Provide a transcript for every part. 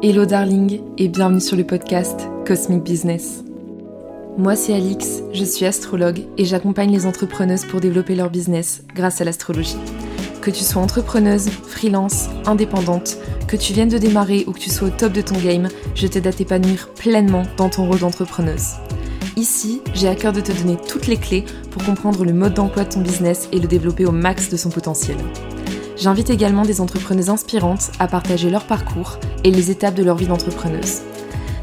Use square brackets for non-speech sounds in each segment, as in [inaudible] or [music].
Hello darling et bienvenue sur le podcast Cosmic Business. Moi c'est Alix, je suis astrologue et j'accompagne les entrepreneuses pour développer leur business grâce à l'astrologie. Que tu sois entrepreneuse, freelance, indépendante, que tu viennes de démarrer ou que tu sois au top de ton game, je t'aide à t'épanouir pleinement dans ton rôle d'entrepreneuse. Ici, j'ai à cœur de te donner toutes les clés pour comprendre le mode d'emploi de ton business et le développer au max de son potentiel. J'invite également des entrepreneuses inspirantes à partager leur parcours et les étapes de leur vie d'entrepreneuse.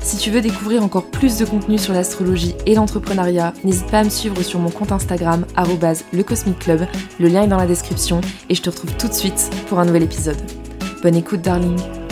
Si tu veux découvrir encore plus de contenu sur l'astrologie et l'entrepreneuriat, n'hésite pas à me suivre sur mon compte Instagram @lecosmicclub. Le lien est dans la description et je te retrouve tout de suite pour un nouvel épisode. Bonne écoute darling.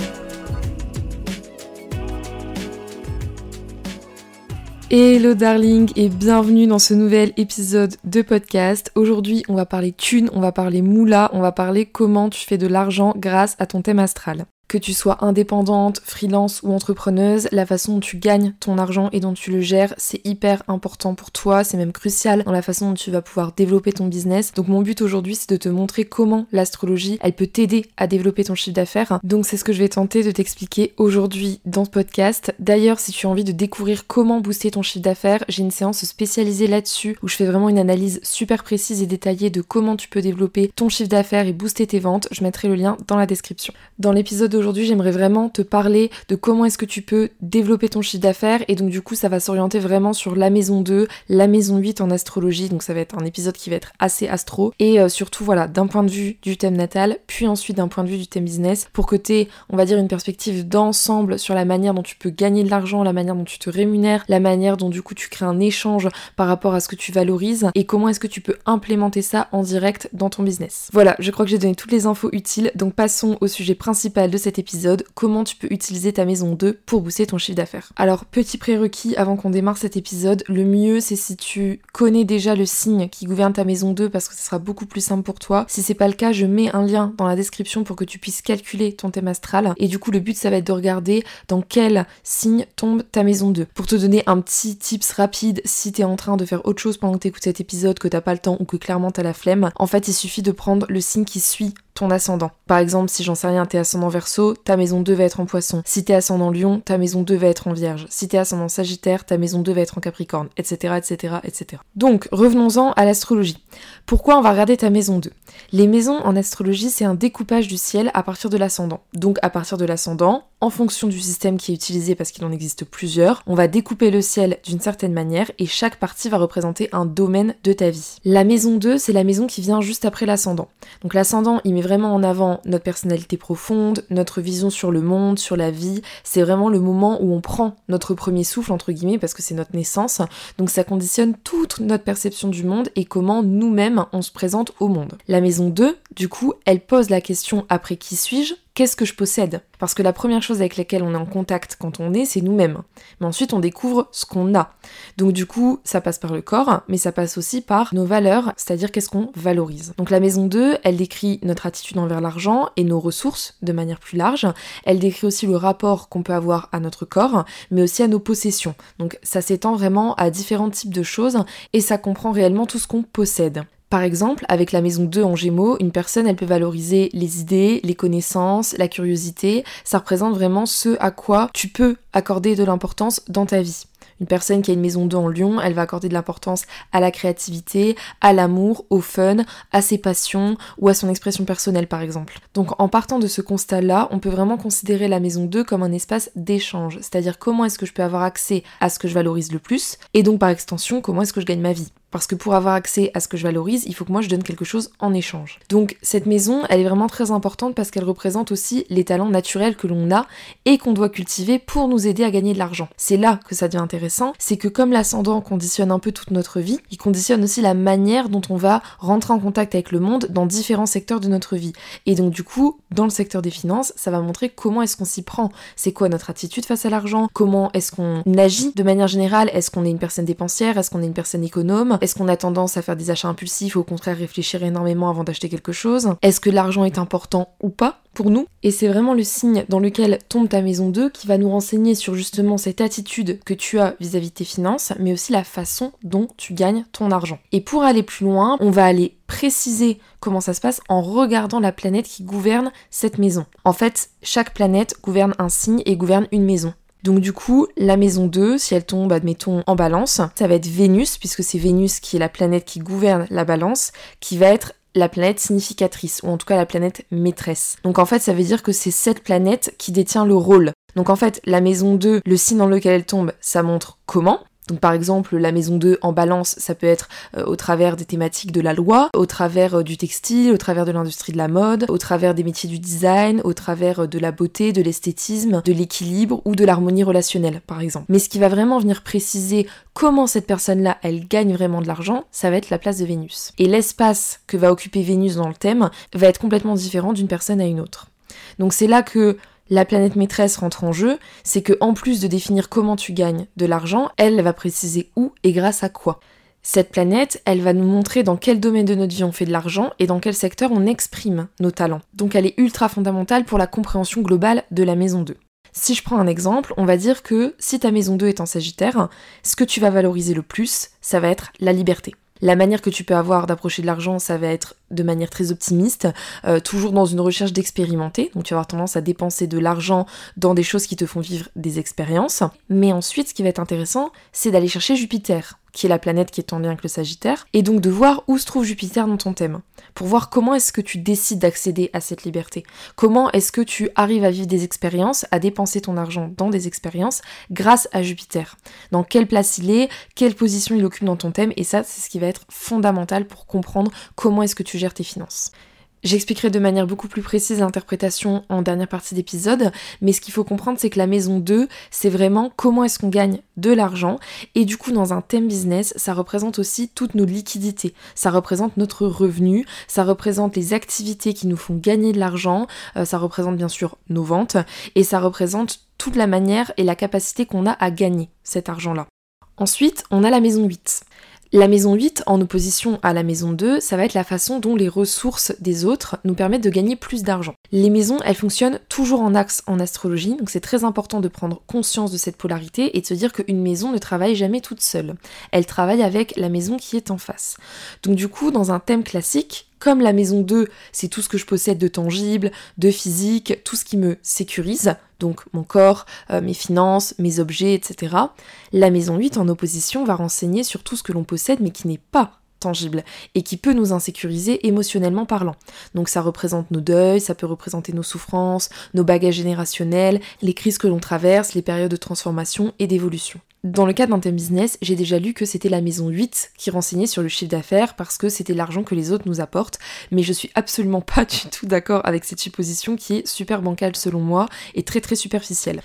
Hello darling et bienvenue dans ce nouvel épisode de podcast. Aujourd'hui on va parler thunes, on va parler moula, on va parler comment tu fais de l'argent grâce à ton thème astral que tu sois indépendante, freelance ou entrepreneuse, la façon dont tu gagnes ton argent et dont tu le gères, c'est hyper important pour toi, c'est même crucial dans la façon dont tu vas pouvoir développer ton business. Donc mon but aujourd'hui, c'est de te montrer comment l'astrologie, elle peut t'aider à développer ton chiffre d'affaires. Donc c'est ce que je vais tenter de t'expliquer aujourd'hui dans ce podcast. D'ailleurs, si tu as envie de découvrir comment booster ton chiffre d'affaires, j'ai une séance spécialisée là-dessus où je fais vraiment une analyse super précise et détaillée de comment tu peux développer ton chiffre d'affaires et booster tes ventes. Je mettrai le lien dans la description. Dans l'épisode aujourd'hui, j'aimerais vraiment te parler de comment est-ce que tu peux développer ton chiffre d'affaires et donc du coup, ça va s'orienter vraiment sur la maison 2, la maison 8 en astrologie. Donc ça va être un épisode qui va être assez astro et euh, surtout voilà, d'un point de vue du thème natal, puis ensuite d'un point de vue du thème business pour que tu aies, on va dire une perspective d'ensemble sur la manière dont tu peux gagner de l'argent, la manière dont tu te rémunères, la manière dont du coup tu crées un échange par rapport à ce que tu valorises et comment est-ce que tu peux implémenter ça en direct dans ton business. Voilà, je crois que j'ai donné toutes les infos utiles. Donc passons au sujet principal de cette épisode, comment tu peux utiliser ta maison 2 pour booster ton chiffre d'affaires. Alors, petit prérequis avant qu'on démarre cet épisode, le mieux c'est si tu connais déjà le signe qui gouverne ta maison 2 parce que ce sera beaucoup plus simple pour toi. Si c'est pas le cas, je mets un lien dans la description pour que tu puisses calculer ton thème astral. Et du coup, le but ça va être de regarder dans quel signe tombe ta maison 2. Pour te donner un petit tips rapide, si t'es en train de faire autre chose pendant que t'écoutes cet épisode, que t'as pas le temps ou que clairement t'as la flemme, en fait il suffit de prendre le signe qui suit ton ascendant. Par exemple, si j'en sais rien, t'es ascendant verso, ta maison 2 va être en poisson. Si t'es ascendant lion, ta maison 2 va être en vierge. Si t'es ascendant sagittaire, ta maison 2 va être en capricorne, etc., etc., etc. Donc, revenons-en à l'astrologie. Pourquoi on va regarder ta maison 2 Les maisons en astrologie, c'est un découpage du ciel à partir de l'ascendant. Donc, à partir de l'ascendant, en fonction du système qui est utilisé parce qu'il en existe plusieurs, on va découper le ciel d'une certaine manière et chaque partie va représenter un domaine de ta vie. La maison 2, c'est la maison qui vient juste après l'ascendant. Donc l'ascendant, il met vraiment en avant notre personnalité profonde, notre vision sur le monde, sur la vie. C'est vraiment le moment où on prend notre premier souffle, entre guillemets, parce que c'est notre naissance. Donc ça conditionne toute notre perception du monde et comment nous-mêmes on se présente au monde. La maison 2, du coup, elle pose la question après qui suis-je? Qu'est-ce que je possède Parce que la première chose avec laquelle on est en contact quand on est, c'est nous-mêmes. Mais ensuite, on découvre ce qu'on a. Donc du coup, ça passe par le corps, mais ça passe aussi par nos valeurs, c'est-à-dire qu'est-ce qu'on valorise. Donc la maison 2, elle décrit notre attitude envers l'argent et nos ressources de manière plus large. Elle décrit aussi le rapport qu'on peut avoir à notre corps, mais aussi à nos possessions. Donc ça s'étend vraiment à différents types de choses et ça comprend réellement tout ce qu'on possède. Par exemple, avec la maison 2 en Gémeaux, une personne, elle peut valoriser les idées, les connaissances, la curiosité. Ça représente vraiment ce à quoi tu peux accorder de l'importance dans ta vie. Une personne qui a une maison 2 en Lyon, elle va accorder de l'importance à la créativité, à l'amour, au fun, à ses passions ou à son expression personnelle par exemple. Donc en partant de ce constat-là, on peut vraiment considérer la maison 2 comme un espace d'échange, c'est-à-dire comment est-ce que je peux avoir accès à ce que je valorise le plus et donc par extension comment est-ce que je gagne ma vie. Parce que pour avoir accès à ce que je valorise, il faut que moi je donne quelque chose en échange. Donc cette maison, elle est vraiment très importante parce qu'elle représente aussi les talents naturels que l'on a et qu'on doit cultiver pour nous aider à gagner de l'argent. C'est là que ça devient intéressant, c'est que comme l'ascendant conditionne un peu toute notre vie, il conditionne aussi la manière dont on va rentrer en contact avec le monde dans différents secteurs de notre vie. Et donc du coup, dans le secteur des finances, ça va montrer comment est-ce qu'on s'y prend, c'est quoi notre attitude face à l'argent, comment est-ce qu'on agit de manière générale, est-ce qu'on est une personne dépensière, est-ce qu'on est une personne économe, Est-ce qu'on a tendance à faire des achats impulsifs ou au contraire réfléchir énormément avant d'acheter quelque chose? Est-ce que l'argent est important ou pas pour nous? Et c'est vraiment le signe dans lequel tombe ta maison 2 qui va nous renseigner sur justement cette attitude que tu as vis-à-vis de tes finances, mais aussi la façon dont tu gagnes ton argent. Et pour aller plus loin, on va aller préciser comment ça se passe en regardant la planète qui gouverne cette maison. En fait, chaque planète gouverne un signe et gouverne une maison. Donc du coup, la maison 2, si elle tombe, admettons, en balance, ça va être Vénus, puisque c'est Vénus qui est la planète qui gouverne la balance, qui va être la planète significatrice, ou en tout cas la planète maîtresse. Donc en fait, ça veut dire que c'est cette planète qui détient le rôle. Donc en fait, la maison 2, le signe dans lequel elle tombe, ça montre comment, donc par exemple, la maison 2 en balance, ça peut être euh, au travers des thématiques de la loi, au travers euh, du textile, au travers de l'industrie de la mode, au travers des métiers du design, au travers euh, de la beauté, de l'esthétisme, de l'équilibre ou de l'harmonie relationnelle par exemple. Mais ce qui va vraiment venir préciser comment cette personne-là, elle gagne vraiment de l'argent, ça va être la place de Vénus. Et l'espace que va occuper Vénus dans le thème va être complètement différent d'une personne à une autre. Donc c'est là que la planète maîtresse rentre en jeu, c'est que en plus de définir comment tu gagnes de l'argent, elle va préciser où et grâce à quoi. Cette planète, elle va nous montrer dans quel domaine de notre vie on fait de l'argent et dans quel secteur on exprime nos talents. Donc elle est ultra fondamentale pour la compréhension globale de la maison 2. Si je prends un exemple, on va dire que si ta maison 2 est en Sagittaire, ce que tu vas valoriser le plus, ça va être la liberté. La manière que tu peux avoir d'approcher de l'argent, ça va être de manière très optimiste, euh, toujours dans une recherche d'expérimenter. Donc tu vas avoir tendance à dépenser de l'argent dans des choses qui te font vivre des expériences. Mais ensuite, ce qui va être intéressant, c'est d'aller chercher Jupiter qui est la planète qui est en lien avec le Sagittaire, et donc de voir où se trouve Jupiter dans ton thème, pour voir comment est-ce que tu décides d'accéder à cette liberté, comment est-ce que tu arrives à vivre des expériences, à dépenser ton argent dans des expériences grâce à Jupiter, dans quelle place il est, quelle position il occupe dans ton thème, et ça c'est ce qui va être fondamental pour comprendre comment est-ce que tu tes finances. J'expliquerai de manière beaucoup plus précise l'interprétation en dernière partie d'épisode, mais ce qu'il faut comprendre c'est que la maison 2, c'est vraiment comment est-ce qu'on gagne de l'argent, et du coup dans un thème business, ça représente aussi toutes nos liquidités, ça représente notre revenu, ça représente les activités qui nous font gagner de l'argent, euh, ça représente bien sûr nos ventes, et ça représente toute la manière et la capacité qu'on a à gagner cet argent-là. Ensuite, on a la maison 8. La maison 8, en opposition à la maison 2, ça va être la façon dont les ressources des autres nous permettent de gagner plus d'argent. Les maisons, elles fonctionnent toujours en axe en astrologie, donc c'est très important de prendre conscience de cette polarité et de se dire qu'une maison ne travaille jamais toute seule. Elle travaille avec la maison qui est en face. Donc du coup, dans un thème classique, comme la maison 2, c'est tout ce que je possède de tangible, de physique, tout ce qui me sécurise, donc mon corps, euh, mes finances, mes objets, etc. La maison 8 en opposition va renseigner sur tout ce que l'on possède mais qui n'est pas et qui peut nous insécuriser émotionnellement parlant. Donc ça représente nos deuils, ça peut représenter nos souffrances, nos bagages générationnels, les crises que l'on traverse, les périodes de transformation et d'évolution. Dans le cas d'un thème business, j'ai déjà lu que c'était la maison 8 qui renseignait sur le chiffre d'affaires parce que c'était l'argent que les autres nous apportent, mais je suis absolument [laughs] pas du tout d'accord avec cette supposition qui est super bancale selon moi et très très superficielle.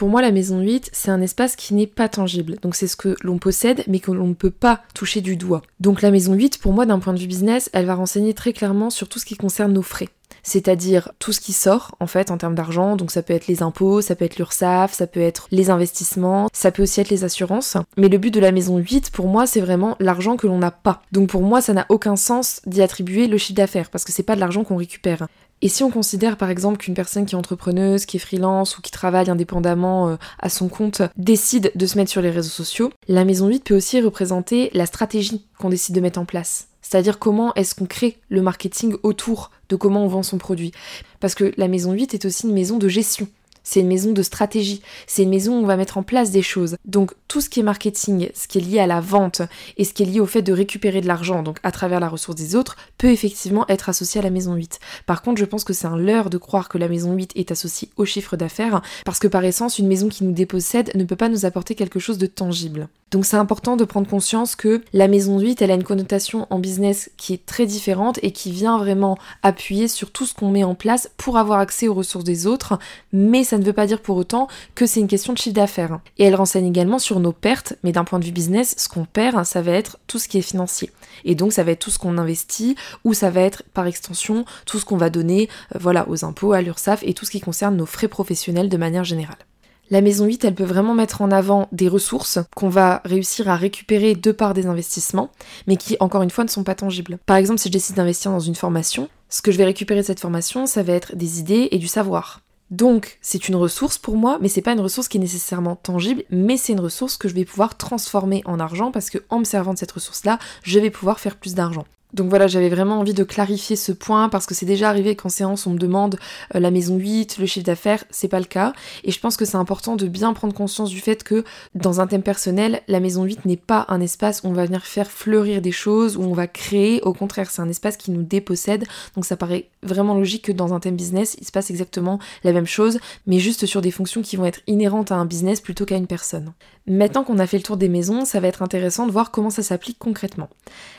Pour moi, la maison 8, c'est un espace qui n'est pas tangible. Donc c'est ce que l'on possède, mais que l'on ne peut pas toucher du doigt. Donc la maison 8, pour moi, d'un point de vue business, elle va renseigner très clairement sur tout ce qui concerne nos frais c'est-à-dire tout ce qui sort en fait en termes d'argent, donc ça peut être les impôts, ça peut être l'URSSAF, ça peut être les investissements, ça peut aussi être les assurances. Mais le but de la maison 8 pour moi c'est vraiment l'argent que l'on n'a pas. Donc pour moi ça n'a aucun sens d'y attribuer le chiffre d'affaires parce que c'est pas de l'argent qu'on récupère. Et si on considère par exemple qu'une personne qui est entrepreneuse, qui est freelance ou qui travaille indépendamment euh, à son compte décide de se mettre sur les réseaux sociaux, la maison 8 peut aussi représenter la stratégie qu'on décide de mettre en place. C'est-à-dire comment est-ce qu'on crée le marketing autour de comment on vend son produit. Parce que la maison 8 est aussi une maison de gestion. C'est une maison de stratégie. C'est une maison où on va mettre en place des choses. Donc tout ce qui est marketing, ce qui est lié à la vente et ce qui est lié au fait de récupérer de l'argent, donc à travers la ressource des autres, peut effectivement être associé à la maison 8. Par contre, je pense que c'est un leurre de croire que la maison 8 est associée au chiffre d'affaires, parce que par essence, une maison qui nous dépossède ne peut pas nous apporter quelque chose de tangible. Donc c'est important de prendre conscience que la maison 8, elle a une connotation en business qui est très différente et qui vient vraiment appuyer sur tout ce qu'on met en place pour avoir accès aux ressources des autres, mais ça ne veut pas dire pour autant que c'est une question de chiffre d'affaires. Et elle renseigne également sur nos pertes, mais d'un point de vue business, ce qu'on perd, ça va être tout ce qui est financier. Et donc ça va être tout ce qu'on investit, ou ça va être par extension tout ce qu'on va donner euh, voilà, aux impôts, à l'URSSAF et tout ce qui concerne nos frais professionnels de manière générale. La maison 8, elle peut vraiment mettre en avant des ressources qu'on va réussir à récupérer de par des investissements, mais qui, encore une fois, ne sont pas tangibles. Par exemple, si je décide d'investir dans une formation, ce que je vais récupérer de cette formation, ça va être des idées et du savoir. Donc, c'est une ressource pour moi, mais c'est pas une ressource qui est nécessairement tangible, mais c'est une ressource que je vais pouvoir transformer en argent parce que en me servant de cette ressource-là, je vais pouvoir faire plus d'argent. Donc voilà, j'avais vraiment envie de clarifier ce point parce que c'est déjà arrivé qu'en séance on me demande euh, la maison 8, le chiffre d'affaires, c'est pas le cas. Et je pense que c'est important de bien prendre conscience du fait que dans un thème personnel, la maison 8 n'est pas un espace où on va venir faire fleurir des choses, où on va créer. Au contraire, c'est un espace qui nous dépossède. Donc ça paraît vraiment logique que dans un thème business, il se passe exactement la même chose, mais juste sur des fonctions qui vont être inhérentes à un business plutôt qu'à une personne. Maintenant qu'on a fait le tour des maisons, ça va être intéressant de voir comment ça s'applique concrètement.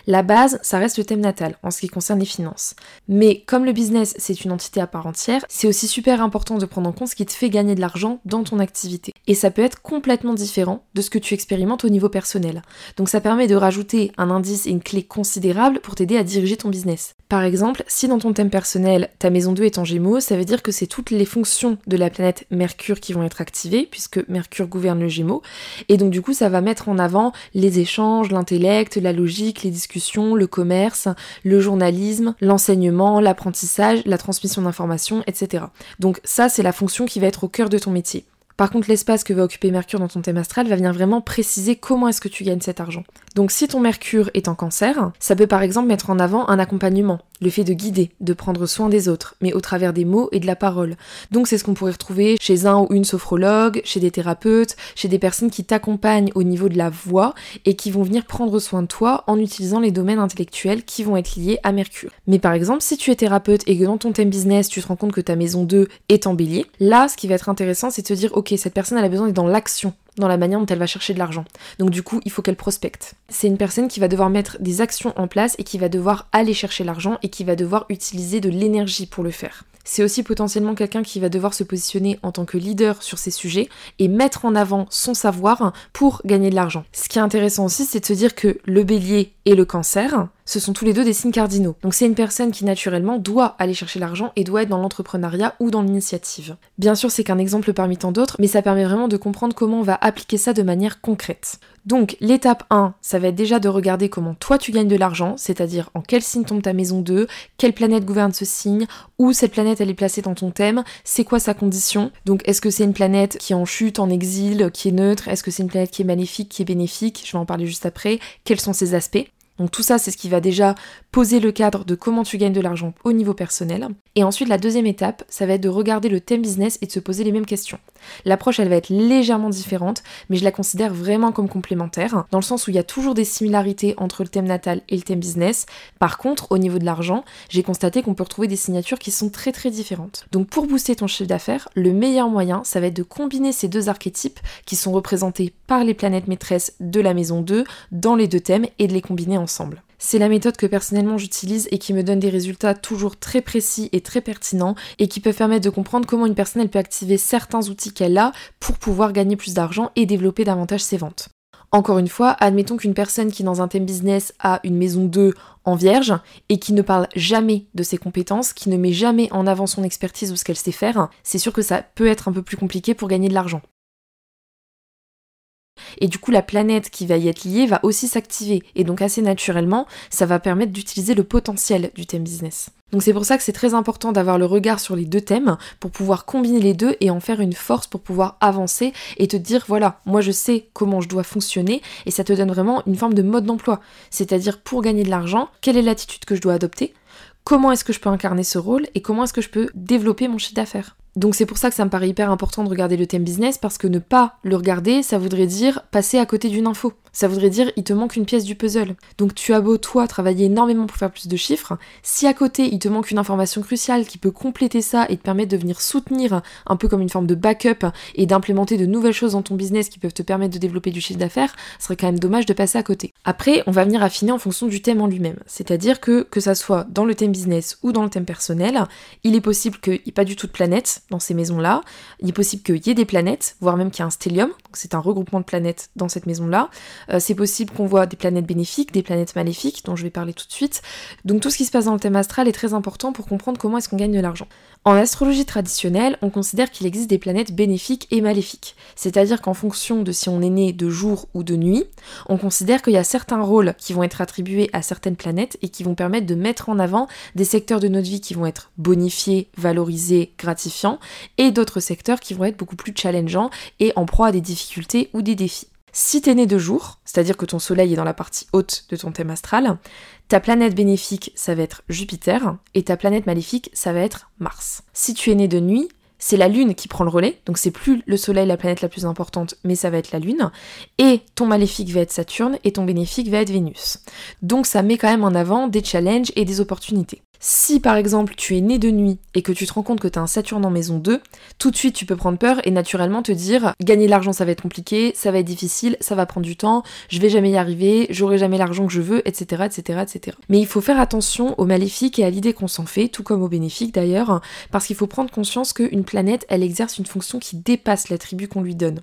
La base, ça reste le thème natal en ce qui concerne les finances. Mais comme le business, c'est une entité à part entière, c'est aussi super important de prendre en compte ce qui te fait gagner de l'argent dans ton activité. Et ça peut être complètement différent de ce que tu expérimentes au niveau personnel. Donc ça permet de rajouter un indice et une clé considérable pour t'aider à diriger ton business. Par exemple, si dans ton thème personnel, ta maison 2 est en gémeaux, ça veut dire que c'est toutes les fonctions de la planète Mercure qui vont être activées, puisque Mercure gouverne le gémeaux. Et donc du coup, ça va mettre en avant les échanges, l'intellect, la logique, les discussions, le commerce, le journalisme, l'enseignement, l'apprentissage, la transmission d'informations, etc. Donc ça, c'est la fonction qui va être au cœur de ton métier. Par contre, l'espace que va occuper Mercure dans ton thème astral va venir vraiment préciser comment est-ce que tu gagnes cet argent. Donc si ton Mercure est en cancer, ça peut par exemple mettre en avant un accompagnement, le fait de guider, de prendre soin des autres, mais au travers des mots et de la parole. Donc c'est ce qu'on pourrait retrouver chez un ou une sophrologue, chez des thérapeutes, chez des personnes qui t'accompagnent au niveau de la voix et qui vont venir prendre soin de toi en utilisant les domaines intellectuels qui vont être liés à Mercure. Mais par exemple, si tu es thérapeute et que dans ton thème business, tu te rends compte que ta maison 2 est en bélier, là, ce qui va être intéressant, c'est de te dire, ok, cette personne, elle a besoin d'être dans l'action dans la manière dont elle va chercher de l'argent. Donc du coup, il faut qu'elle prospecte. C'est une personne qui va devoir mettre des actions en place et qui va devoir aller chercher l'argent et qui va devoir utiliser de l'énergie pour le faire. C'est aussi potentiellement quelqu'un qui va devoir se positionner en tant que leader sur ces sujets et mettre en avant son savoir pour gagner de l'argent. Ce qui est intéressant aussi, c'est de se dire que le bélier et le cancer, ce sont tous les deux des signes cardinaux. Donc c'est une personne qui naturellement doit aller chercher l'argent et doit être dans l'entrepreneuriat ou dans l'initiative. Bien sûr, c'est qu'un exemple parmi tant d'autres, mais ça permet vraiment de comprendre comment on va appliquer ça de manière concrète. Donc l'étape 1, ça va être déjà de regarder comment toi tu gagnes de l'argent, c'est-à-dire en quel signe tombe ta maison 2, quelle planète gouverne ce signe, où cette planète elle est placée dans ton thème, c'est quoi sa condition. Donc est-ce que c'est une planète qui est en chute, en exil, qui est neutre, est-ce que c'est une planète qui est maléfique, qui est bénéfique, je vais en parler juste après, quels sont ses aspects? Donc tout ça, c'est ce qui va déjà poser le cadre de comment tu gagnes de l'argent au niveau personnel. Et ensuite, la deuxième étape, ça va être de regarder le thème business et de se poser les mêmes questions. L'approche, elle va être légèrement différente, mais je la considère vraiment comme complémentaire, dans le sens où il y a toujours des similarités entre le thème natal et le thème business. Par contre, au niveau de l'argent, j'ai constaté qu'on peut retrouver des signatures qui sont très très différentes. Donc pour booster ton chiffre d'affaires, le meilleur moyen, ça va être de combiner ces deux archétypes qui sont représentés par les planètes maîtresses de la maison 2 dans les deux thèmes et de les combiner ensemble. C'est la méthode que personnellement j'utilise et qui me donne des résultats toujours très précis et très pertinents et qui peut permettre de comprendre comment une personne peut activer certains outils qu'elle a pour pouvoir gagner plus d'argent et développer davantage ses ventes. Encore une fois, admettons qu'une personne qui dans un thème business a une maison 2 en vierge et qui ne parle jamais de ses compétences, qui ne met jamais en avant son expertise ou ce qu'elle sait faire, c'est sûr que ça peut être un peu plus compliqué pour gagner de l'argent. Et du coup, la planète qui va y être liée va aussi s'activer. Et donc, assez naturellement, ça va permettre d'utiliser le potentiel du thème business. Donc c'est pour ça que c'est très important d'avoir le regard sur les deux thèmes pour pouvoir combiner les deux et en faire une force pour pouvoir avancer et te dire voilà, moi je sais comment je dois fonctionner et ça te donne vraiment une forme de mode d'emploi. C'est-à-dire pour gagner de l'argent, quelle est l'attitude que je dois adopter? Comment est-ce que je peux incarner ce rôle et comment est-ce que je peux développer mon chiffre d'affaires? Donc c'est pour ça que ça me paraît hyper important de regarder le thème business parce que ne pas le regarder, ça voudrait dire passer à côté d'une info. Ça voudrait dire il te manque une pièce du puzzle. Donc tu as beau toi travailler énormément pour faire plus de chiffres, si à côté il te manque une information cruciale qui peut compléter ça et te permettre de venir soutenir un peu comme une forme de backup et d'implémenter de nouvelles choses dans ton business qui peuvent te permettre de développer du chiffre d'affaires, ce serait quand même dommage de passer à côté. Après, on va venir affiner en fonction du thème en lui-même. C'est-à-dire que que ça soit dans le thème business ou dans le thème personnel, il est possible qu'il n'y ait pas du tout de planète dans ces maisons-là. Il est possible qu'il y ait des planètes, voire même qu'il y ait un stellium, c'est un regroupement de planètes dans cette maison-là. Euh, c'est possible qu'on voit des planètes bénéfiques, des planètes maléfiques, dont je vais parler tout de suite. Donc tout ce qui se passe dans le thème astral est très important pour comprendre comment est-ce qu'on gagne de l'argent. En astrologie traditionnelle, on considère qu'il existe des planètes bénéfiques et maléfiques. C'est-à-dire qu'en fonction de si on est né de jour ou de nuit, on considère qu'il y a certains rôles qui vont être attribués à certaines planètes et qui vont permettre de mettre en avant des secteurs de notre vie qui vont être bonifiés, valorisés, gratifiants, et d'autres secteurs qui vont être beaucoup plus challengeants et en proie à des difficultés ou des défis. Si t'es né de jour, c'est-à-dire que ton soleil est dans la partie haute de ton thème astral, ta planète bénéfique, ça va être Jupiter, et ta planète maléfique, ça va être Mars. Si tu es né de nuit, c'est la Lune qui prend le relais, donc c'est plus le Soleil la planète la plus importante, mais ça va être la Lune, et ton maléfique va être Saturne, et ton bénéfique va être Vénus. Donc ça met quand même en avant des challenges et des opportunités. Si par exemple tu es né de nuit et que tu te rends compte que tu as un Saturne en maison 2, tout de suite tu peux prendre peur et naturellement te dire gagner de l'argent ça va être compliqué, ça va être difficile, ça va prendre du temps, je vais jamais y arriver, j'aurai jamais l'argent que je veux, etc., etc., etc. Mais il faut faire attention aux maléfiques et à l'idée qu'on s'en fait, tout comme aux bénéfiques d'ailleurs, parce qu'il faut prendre conscience qu'une planète elle exerce une fonction qui dépasse l'attribut qu'on lui donne.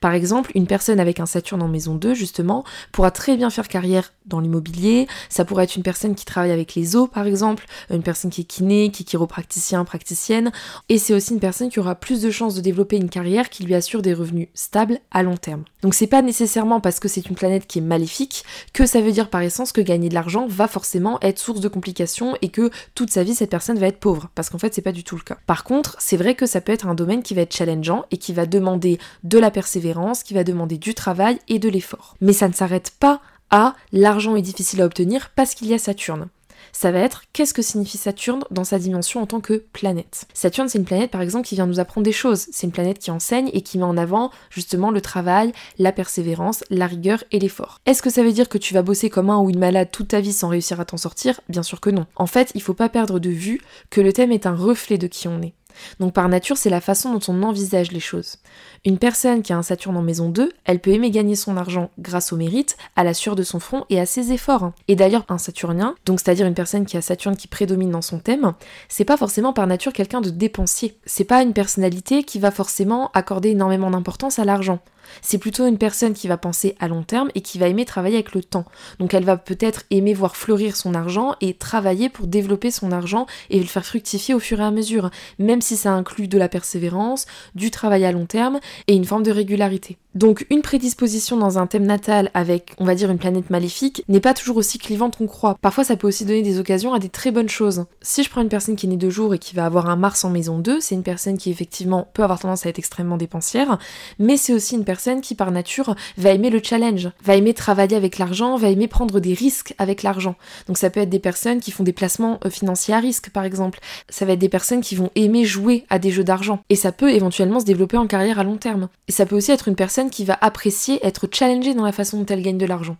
Par exemple, une personne avec un Saturne en maison 2 justement pourra très bien faire carrière dans l'immobilier, ça pourrait être une personne qui travaille avec les eaux par exemple, une personne qui est kiné, qui est chiropracticien, praticienne, et c'est aussi une personne qui aura plus de chances de développer une carrière qui lui assure des revenus stables à long terme. Donc c'est pas nécessairement parce que c'est une planète qui est maléfique que ça veut dire par essence que gagner de l'argent va forcément être source de complications et que toute sa vie cette personne va être pauvre, parce qu'en fait c'est pas du tout le cas. Par contre, c'est vrai que ça peut être un domaine qui va être challengeant et qui va demander de la persévérance, qui va demander du travail et de l'effort. Mais ça ne s'arrête pas à l'argent est difficile à obtenir parce qu'il y a Saturne ça va être qu'est-ce que signifie Saturne dans sa dimension en tant que planète? Saturne, c'est une planète par exemple qui vient nous apprendre des choses. C'est une planète qui enseigne et qui met en avant justement le travail, la persévérance, la rigueur et l'effort. Est-ce que ça veut dire que tu vas bosser comme un ou une malade toute ta vie sans réussir à t'en sortir? Bien sûr que non. En fait, il faut pas perdre de vue que le thème est un reflet de qui on est. Donc par nature, c'est la façon dont on envisage les choses. Une personne qui a un Saturne en maison 2, elle peut aimer gagner son argent grâce au mérite, à la sueur de son front et à ses efforts. Et d'ailleurs, un Saturnien, donc c'est-à-dire une personne qui a Saturne qui prédomine dans son thème, c'est pas forcément par nature quelqu'un de dépensier. C'est pas une personnalité qui va forcément accorder énormément d'importance à l'argent. C'est plutôt une personne qui va penser à long terme et qui va aimer travailler avec le temps. Donc elle va peut-être aimer voir fleurir son argent et travailler pour développer son argent et le faire fructifier au fur et à mesure, même si ça inclut de la persévérance, du travail à long terme et une forme de régularité. Donc une prédisposition dans un thème natal avec, on va dire, une planète maléfique n'est pas toujours aussi clivante qu'on croit. Parfois ça peut aussi donner des occasions à des très bonnes choses. Si je prends une personne qui est née de jour et qui va avoir un Mars en maison 2, c'est une personne qui effectivement peut avoir tendance à être extrêmement dépensière, mais c'est aussi une personne qui par nature va aimer le challenge, va aimer travailler avec l'argent, va aimer prendre des risques avec l'argent. Donc ça peut être des personnes qui font des placements euh, financiers à risque par exemple. Ça va être des personnes qui vont aimer jouer à des jeux d'argent. Et ça peut éventuellement se développer en carrière à long terme. Et ça peut aussi être une personne qui va apprécier être challengée dans la façon dont elle gagne de l'argent.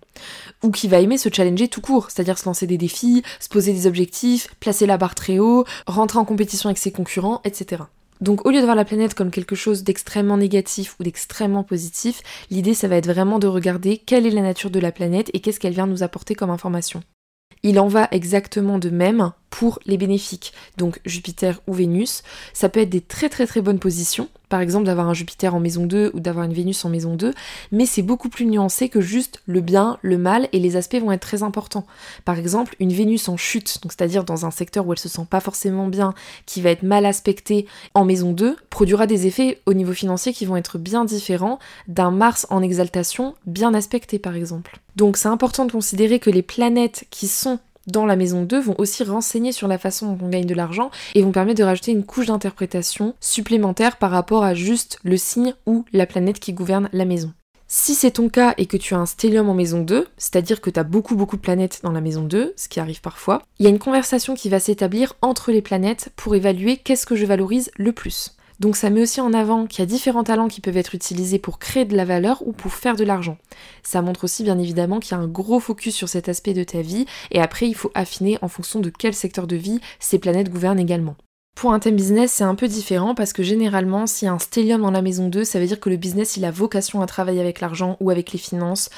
Ou qui va aimer se challenger tout court, c'est-à-dire se lancer des défis, se poser des objectifs, placer la barre très haut, rentrer en compétition avec ses concurrents, etc. Donc au lieu de voir la planète comme quelque chose d'extrêmement négatif ou d'extrêmement positif, l'idée ça va être vraiment de regarder quelle est la nature de la planète et qu'est-ce qu'elle vient nous apporter comme information. Il en va exactement de même pour les bénéfiques, donc Jupiter ou Vénus. Ça peut être des très très très bonnes positions, par exemple d'avoir un Jupiter en maison 2 ou d'avoir une Vénus en maison 2, mais c'est beaucoup plus nuancé que juste le bien, le mal, et les aspects vont être très importants. Par exemple, une Vénus en chute, c'est-à-dire dans un secteur où elle se sent pas forcément bien, qui va être mal aspectée en maison 2, produira des effets au niveau financier qui vont être bien différents d'un Mars en exaltation bien aspecté par exemple. Donc c'est important de considérer que les planètes qui sont dans la maison 2 vont aussi renseigner sur la façon dont on gagne de l'argent et vont permettre de rajouter une couche d'interprétation supplémentaire par rapport à juste le signe ou la planète qui gouverne la maison. Si c'est ton cas et que tu as un stellium en maison 2, c'est-à-dire que tu as beaucoup beaucoup de planètes dans la maison 2, ce qui arrive parfois, il y a une conversation qui va s'établir entre les planètes pour évaluer qu'est-ce que je valorise le plus. Donc ça met aussi en avant qu'il y a différents talents qui peuvent être utilisés pour créer de la valeur ou pour faire de l'argent. Ça montre aussi bien évidemment qu'il y a un gros focus sur cet aspect de ta vie et après il faut affiner en fonction de quel secteur de vie ces planètes gouvernent également. Pour un thème business, c'est un peu différent parce que généralement, s'il y a un stellium dans la maison 2, ça veut dire que le business, il a vocation à travailler avec l'argent ou avec les finances.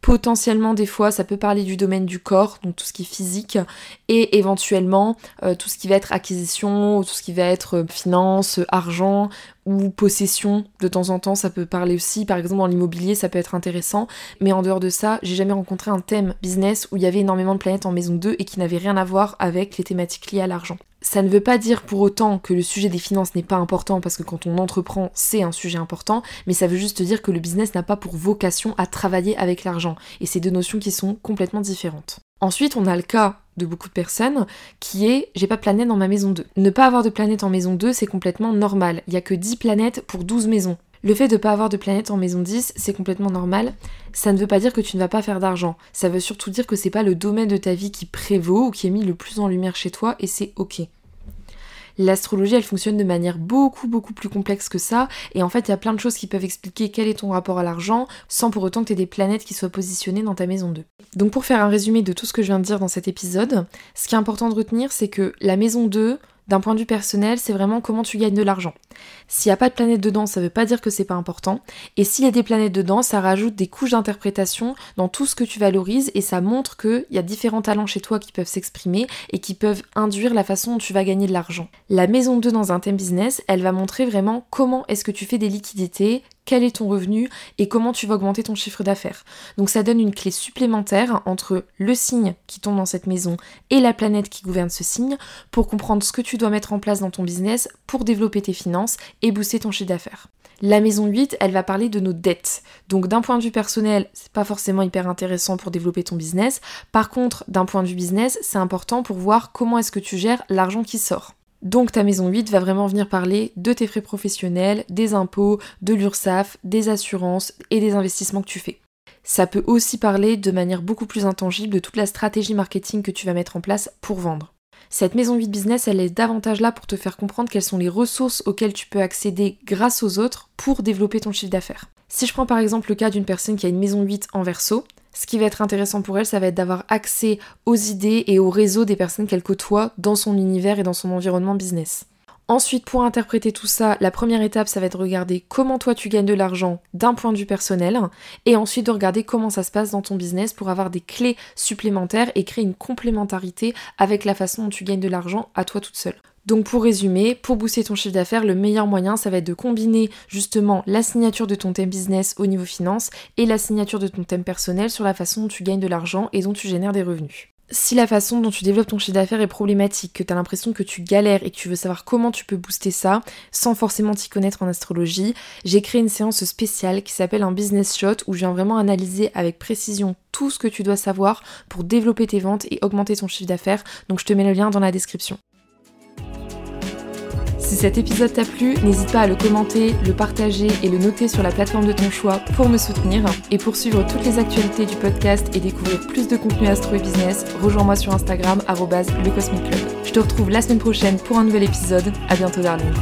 Potentiellement, des fois, ça peut parler du domaine du corps, donc tout ce qui est physique, et éventuellement euh, tout ce qui va être acquisition, ou tout ce qui va être euh, finance, argent ou possession. De temps en temps, ça peut parler aussi. Par exemple, dans l'immobilier, ça peut être intéressant. Mais en dehors de ça, j'ai jamais rencontré un thème business où il y avait énormément de planètes en maison 2 et qui n'avait rien à voir avec les thématiques liées à l'argent. Ça ne veut pas dire pour autant que le sujet des finances n'est pas important parce que quand on entreprend, c'est un sujet important, mais ça veut juste dire que le business n'a pas pour vocation à travailler avec l'argent. Et c'est deux notions qui sont complètement différentes. Ensuite, on a le cas de beaucoup de personnes qui est j'ai pas de planète dans ma maison 2. Ne pas avoir de planète en maison 2, c'est complètement normal. Il y a que 10 planètes pour 12 maisons. Le fait de ne pas avoir de planète en maison 10, c'est complètement normal. Ça ne veut pas dire que tu ne vas pas faire d'argent. Ça veut surtout dire que c'est pas le domaine de ta vie qui prévaut ou qui est mis le plus en lumière chez toi et c'est ok. L'astrologie, elle fonctionne de manière beaucoup beaucoup plus complexe que ça, et en fait, il y a plein de choses qui peuvent expliquer quel est ton rapport à l'argent, sans pour autant que tu aies des planètes qui soient positionnées dans ta maison 2. Donc pour faire un résumé de tout ce que je viens de dire dans cet épisode, ce qui est important de retenir, c'est que la maison 2, d'un point de vue personnel, c'est vraiment comment tu gagnes de l'argent. S'il n'y a pas de planète dedans, ça ne veut pas dire que c'est pas important. Et s'il y a des planètes dedans, ça rajoute des couches d'interprétation dans tout ce que tu valorises et ça montre qu'il y a différents talents chez toi qui peuvent s'exprimer et qui peuvent induire la façon dont tu vas gagner de l'argent. La maison 2 dans un thème business, elle va montrer vraiment comment est-ce que tu fais des liquidités, quel est ton revenu et comment tu vas augmenter ton chiffre d'affaires. Donc ça donne une clé supplémentaire entre le signe qui tombe dans cette maison et la planète qui gouverne ce signe pour comprendre ce que tu dois mettre en place dans ton business pour développer tes finances et booster ton chiffre d'affaires. La maison 8, elle va parler de nos dettes. Donc d'un point de vue personnel, c'est pas forcément hyper intéressant pour développer ton business. Par contre, d'un point de vue business, c'est important pour voir comment est-ce que tu gères l'argent qui sort. Donc ta maison 8 va vraiment venir parler de tes frais professionnels, des impôts, de l'URSSAF, des assurances et des investissements que tu fais. Ça peut aussi parler de manière beaucoup plus intangible de toute la stratégie marketing que tu vas mettre en place pour vendre. Cette maison 8 business, elle est davantage là pour te faire comprendre quelles sont les ressources auxquelles tu peux accéder grâce aux autres pour développer ton chiffre d'affaires. Si je prends par exemple le cas d'une personne qui a une maison 8 en verso, ce qui va être intéressant pour elle, ça va être d'avoir accès aux idées et au réseau des personnes qu'elle côtoie dans son univers et dans son environnement business. Ensuite, pour interpréter tout ça, la première étape, ça va être de regarder comment toi tu gagnes de l'argent d'un point de vue personnel, et ensuite de regarder comment ça se passe dans ton business pour avoir des clés supplémentaires et créer une complémentarité avec la façon dont tu gagnes de l'argent à toi toute seule. Donc pour résumer, pour booster ton chiffre d'affaires, le meilleur moyen, ça va être de combiner justement la signature de ton thème business au niveau finance et la signature de ton thème personnel sur la façon dont tu gagnes de l'argent et dont tu génères des revenus. Si la façon dont tu développes ton chiffre d'affaires est problématique, que tu as l'impression que tu galères et que tu veux savoir comment tu peux booster ça sans forcément t'y connaître en astrologie, j'ai créé une séance spéciale qui s'appelle un business shot où je viens vraiment analyser avec précision tout ce que tu dois savoir pour développer tes ventes et augmenter ton chiffre d'affaires. Donc je te mets le lien dans la description. Si cet épisode t'a plu, n'hésite pas à le commenter, le partager et le noter sur la plateforme de ton choix pour me soutenir. Et pour suivre toutes les actualités du podcast et découvrir plus de contenu astro et business, rejoins-moi sur Instagram, le Club. Je te retrouve la semaine prochaine pour un nouvel épisode. À bientôt, darling.